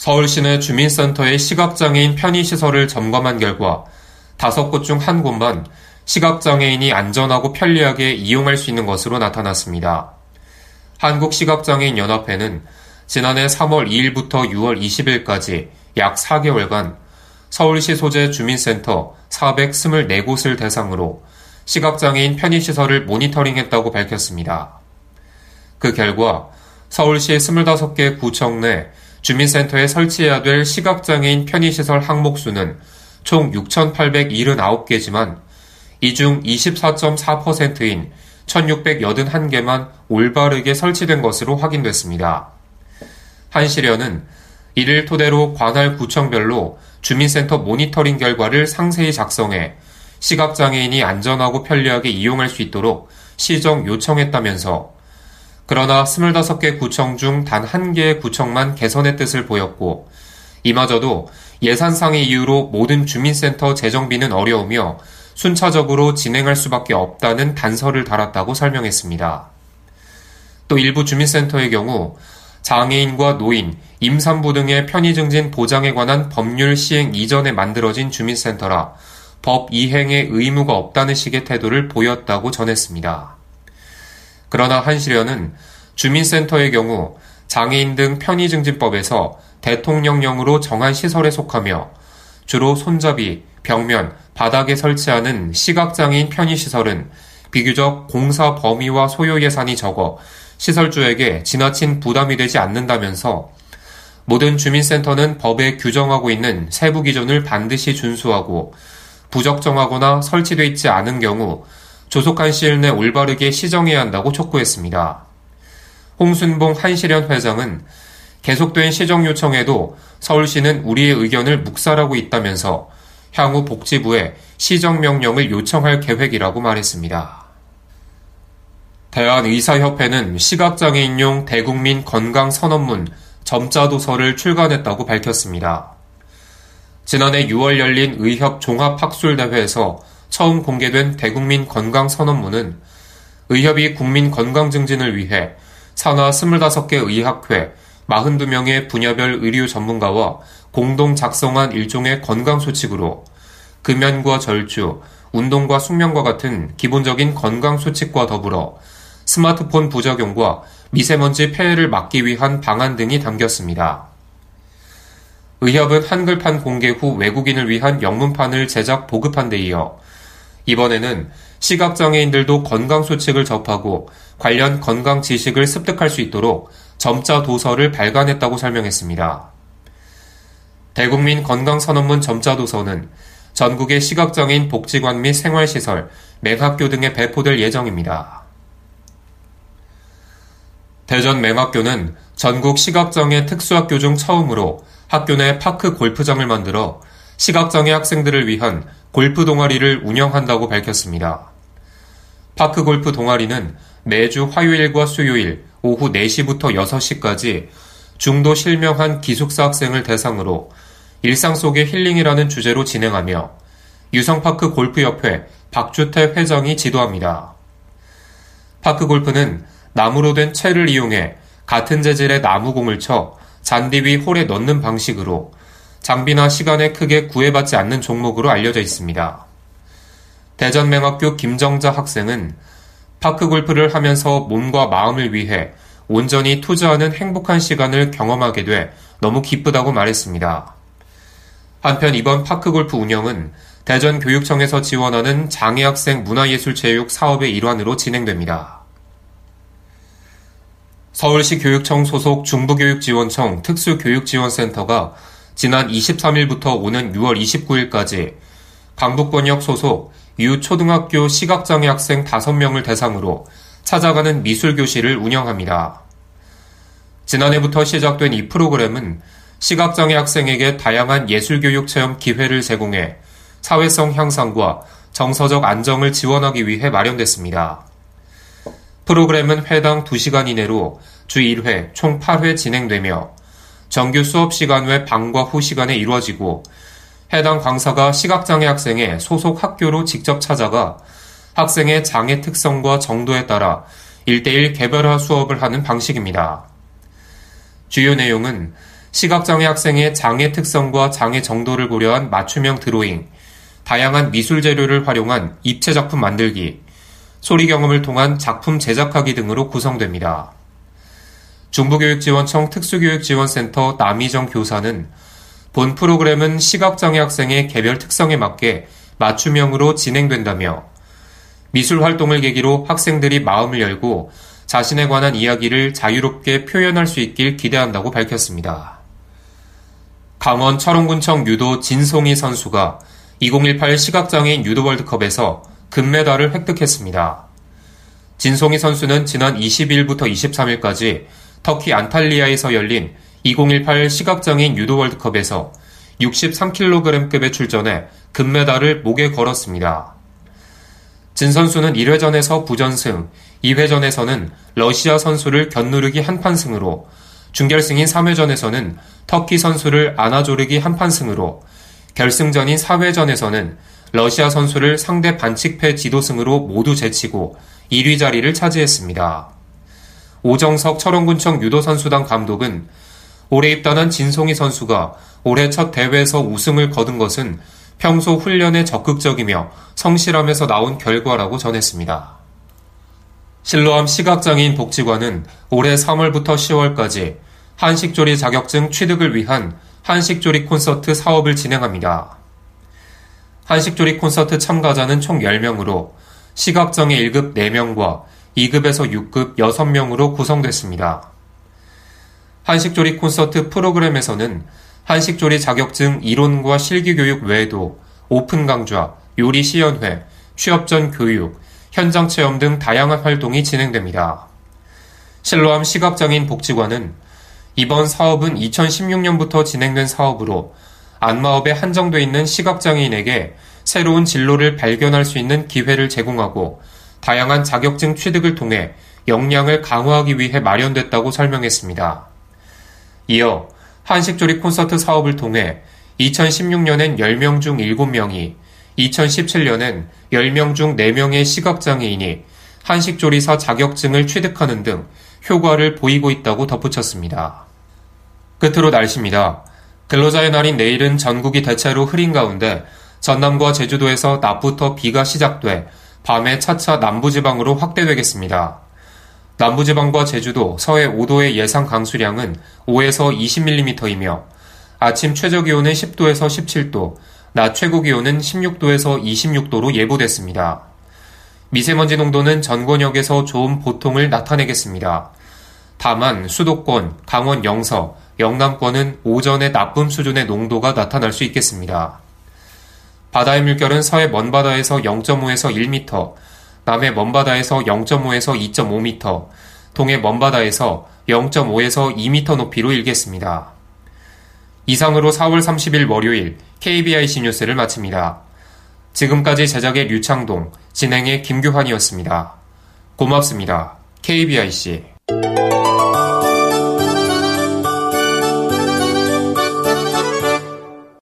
서울시내 주민센터의 시각장애인 편의시설을 점검한 결과 5곳 중 한 곳만 시각장애인이 안전하고 편리하게 이용할 수 있는 것으로 나타났습니다. 한국시각장애인연합회는 지난해 3월 2일부터 6월 20일까지 약 4개월간 서울시 소재 주민센터 424곳을 대상으로 시각장애인 편의시설을 모니터링했다고 밝혔습니다. 그 결과 서울시 25개 구청 내 주민센터에 설치해야 될 시각장애인 편의시설 항목 수는 총 6,879개지만 이 중 24.4%인 1,681개만 올바르게 설치된 것으로 확인됐습니다. 한시련은 이를 토대로 관할 구청별로 주민센터 모니터링 결과를 상세히 작성해 시각장애인이 안전하고 편리하게 이용할 수 있도록 시정 요청했다면서 그러나 25개 구청 중 단 한 개의 구청만 개선의 뜻을 보였고 이마저도 예산상의 이유로 모든 주민센터 재정비는 어려우며 순차적으로 진행할 수밖에 없다는 단서를 달았다고 설명했습니다. 또 일부 주민센터의 경우 장애인과 노인, 임산부 등의 편의 증진 보장에 관한 법률 시행 이전에 만들어진 주민센터라 법 이행에 의무가 없다는 식의 태도를 보였다고 전했습니다. 그러나 한시련은 주민센터의 경우 장애인 등 편의증진법에서 대통령령으로 정한 시설에 속하며 주로 손잡이, 벽면, 바닥에 설치하는 시각장애인 편의시설은 비교적 공사 범위와 소요 예산이 적어 시설주에게 지나친 부담이 되지 않는다면서 모든 주민센터는 법에 규정하고 있는 세부 기준을 반드시 준수하고 부적정하거나 설치되어 있지 않은 경우 조속한 시일 내 올바르게 시정해야 한다고 촉구했습니다. 홍순봉 한시련 회장은 계속된 시정 요청에도 서울시는 우리의 의견을 묵살하고 있다면서 향후 복지부에 시정 명령을 요청할 계획이라고 말했습니다. 대한의사협회는 시각장애인용 대국민 건강 선언문 점자 도서를 출간했다고 밝혔습니다. 지난해 6월 열린 의협 종합학술대회에서 처음 공개된 대국민 건강 선언문은 의협이 국민 건강 증진을 위해 산하 25개 의학회, 42명의 분야별 의료 전문가와 공동 작성한 일종의 건강수칙으로 금연과 절주, 운동과 숙면과 같은 기본적인 건강수칙과 더불어 스마트폰 부작용과 미세먼지 폐해를 막기 위한 방안 등이 담겼습니다. 의협은 한글판 공개 후 외국인을 위한 영문판을 제작 보급한 데 이어 이번에는 시각장애인들도 건강수칙을 접하고 관련 건강 지식을 습득할 수 있도록 점자 도서를 발간했다고 설명했습니다. 대국민 건강선언문 점자 도서는 전국의 시각장애인 복지관 및 생활시설, 맹학교 등에 배포될 예정입니다. 대전 맹학교는 전국 시각장애 특수학교 중 처음으로 학교 내 파크 골프장을 만들어 시각장애 학생들을 위한 골프 동아리를 운영한다고 밝혔습니다. 파크 골프 동아리는 매주 화요일과 수요일 오후 4시부터 6시까지 중도 실명한 기숙사 학생을 대상으로 일상 속의 힐링이라는 주제로 진행하며 유성파크 골프협회 박주태 회장이 지도합니다. 파크 골프는 나무로 된 채를 이용해 같은 재질의 나무공을 쳐 잔디 위 홀에 넣는 방식으로 장비나 시간에 크게 구애받지 않는 종목으로 알려져 있습니다. 대전맹학교 김정자 학생은 파크 골프를 하면서 몸과 마음을 위해 온전히 투자하는 행복한 시간을 경험하게 돼 너무 기쁘다고 말했습니다. 한편 이번 파크 골프 운영은 대전교육청에서 지원하는 장애학생 문화예술체육 사업의 일환으로 진행됩니다. 서울시 교육청 소속 중부교육지원청 특수교육지원센터가 지난 23일부터 오는 6월 29일까지 강북권역 소속 유 초등학교 시각장애 학생 5명을 대상으로 찾아가는 미술교실을 운영합니다. 지난해부터 시작된 이 프로그램은 시각장애 학생에게 다양한 예술교육 체험 기회를 제공해 사회성 향상과 정서적 안정을 지원하기 위해 마련됐습니다. 프로그램은 회당 2시간 이내로 주 1회 총 8회 진행되며 정규 수업 시간 외 방과 후 시간에 이루어지고 해당 강사가 시각장애 학생의 소속 학교로 직접 찾아가 학생의 장애 특성과 정도에 따라 1대1 개별화 수업을 하는 방식입니다. 주요 내용은 시각장애 학생의 장애 특성과 장애 정도를 고려한 맞춤형 드로잉, 다양한 미술 재료를 활용한 입체 작품 만들기, 소리 경험을 통한 작품 제작하기 등으로 구성됩니다. 중부교육지원청 특수교육지원센터 남희정 교사는 본 프로그램은 시각장애 학생의 개별 특성에 맞게 맞춤형으로 진행된다며 미술 활동을 계기로 학생들이 마음을 열고 자신에 관한 이야기를 자유롭게 표현할 수 있길 기대한다고 밝혔습니다. 강원 철원군청 유도 진송이 선수가 2018 시각장애인 유도 월드컵에서 금메달을 획득했습니다. 진송이 선수는 지난 20일부터 23일까지 터키 안탈리아에서 열린 2018 시각장애인 유도 월드컵에서 63kg급에 출전해 금메달을 목에 걸었습니다. 진 선수는 1회전에서 부전승, 2회전에서는 러시아 선수를 견누르기 한판승으로, 중결승인 3회전에서는 터키 선수를 안아조르기 한판승으로, 결승전인 4회전에서는 러시아 선수를 상대 반칙패 지도승으로 모두 제치고 1위 자리를 차지했습니다. 오정석 철원군청 유도선수단 감독은 올해 입단한 진송이 선수가 올해 첫 대회에서 우승을 거둔 것은 평소 훈련에 적극적이며 성실함에서 나온 결과라고 전했습니다. 실로암 시각장애인 복지관은 올해 3월부터 10월까지 한식조리 자격증 취득을 위한 한식조리 콘서트 사업을 진행합니다. 한식조리 콘서트 참가자는 총 10명으로 시각장애 1급 4명과 2급에서 6급 6명으로 구성됐습니다. 한식조리 콘서트 프로그램에서는 한식조리 자격증 이론과 실기 교육 외에도 오픈 강좌, 요리 시연회, 취업 전 교육, 현장 체험 등 다양한 활동이 진행됩니다. 실로암 시각장애인 복지관은 이번 사업은 2016년부터 진행된 사업으로 안마업에 한정돼 있는 시각장애인에게 새로운 진로를 발견할 수 있는 기회를 제공하고 다양한 자격증 취득을 통해 역량을 강화하기 위해 마련됐다고 설명했습니다. 이어 한식조리 콘서트 사업을 통해 2016년엔 10명 중 7명이, 2017년엔 10명 중 4명의 시각장애인이 한식조리사 자격증을 취득하는 등 효과를 보이고 있다고 덧붙였습니다. 끝으로 날씨입니다. 근로자의 날인 내일은 전국이 대체로 흐린 가운데 전남과 제주도에서 낮부터 비가 시작돼 밤에 차차 남부지방으로 확대되겠습니다. 남부지방과 제주도, 서해 5도의 예상 강수량은 5에서 20mm이며 아침 최저 기온은 10도에서 17도, 낮 최고 기온은 16도에서 26도로 예보됐습니다. 미세먼지 농도는 전 권역에서 좋은 보통을 나타내겠습니다. 다만 수도권, 강원 영서, 영남권은 오전에 나쁨 수준의 농도가 나타날 수 있겠습니다. 바다의 물결은 서해 먼바다에서 0.5에서 1m, 남해 먼바다에서 0.5에서 2.5m, 동해 먼바다에서 0.5에서 2m 높이로 일겠습니다. 이상으로 4월 30일 월요일 KBIC 뉴스를 마칩니다. 지금까지 제작의 류창동, 진행의 김규환이었습니다. 고맙습니다. KBIC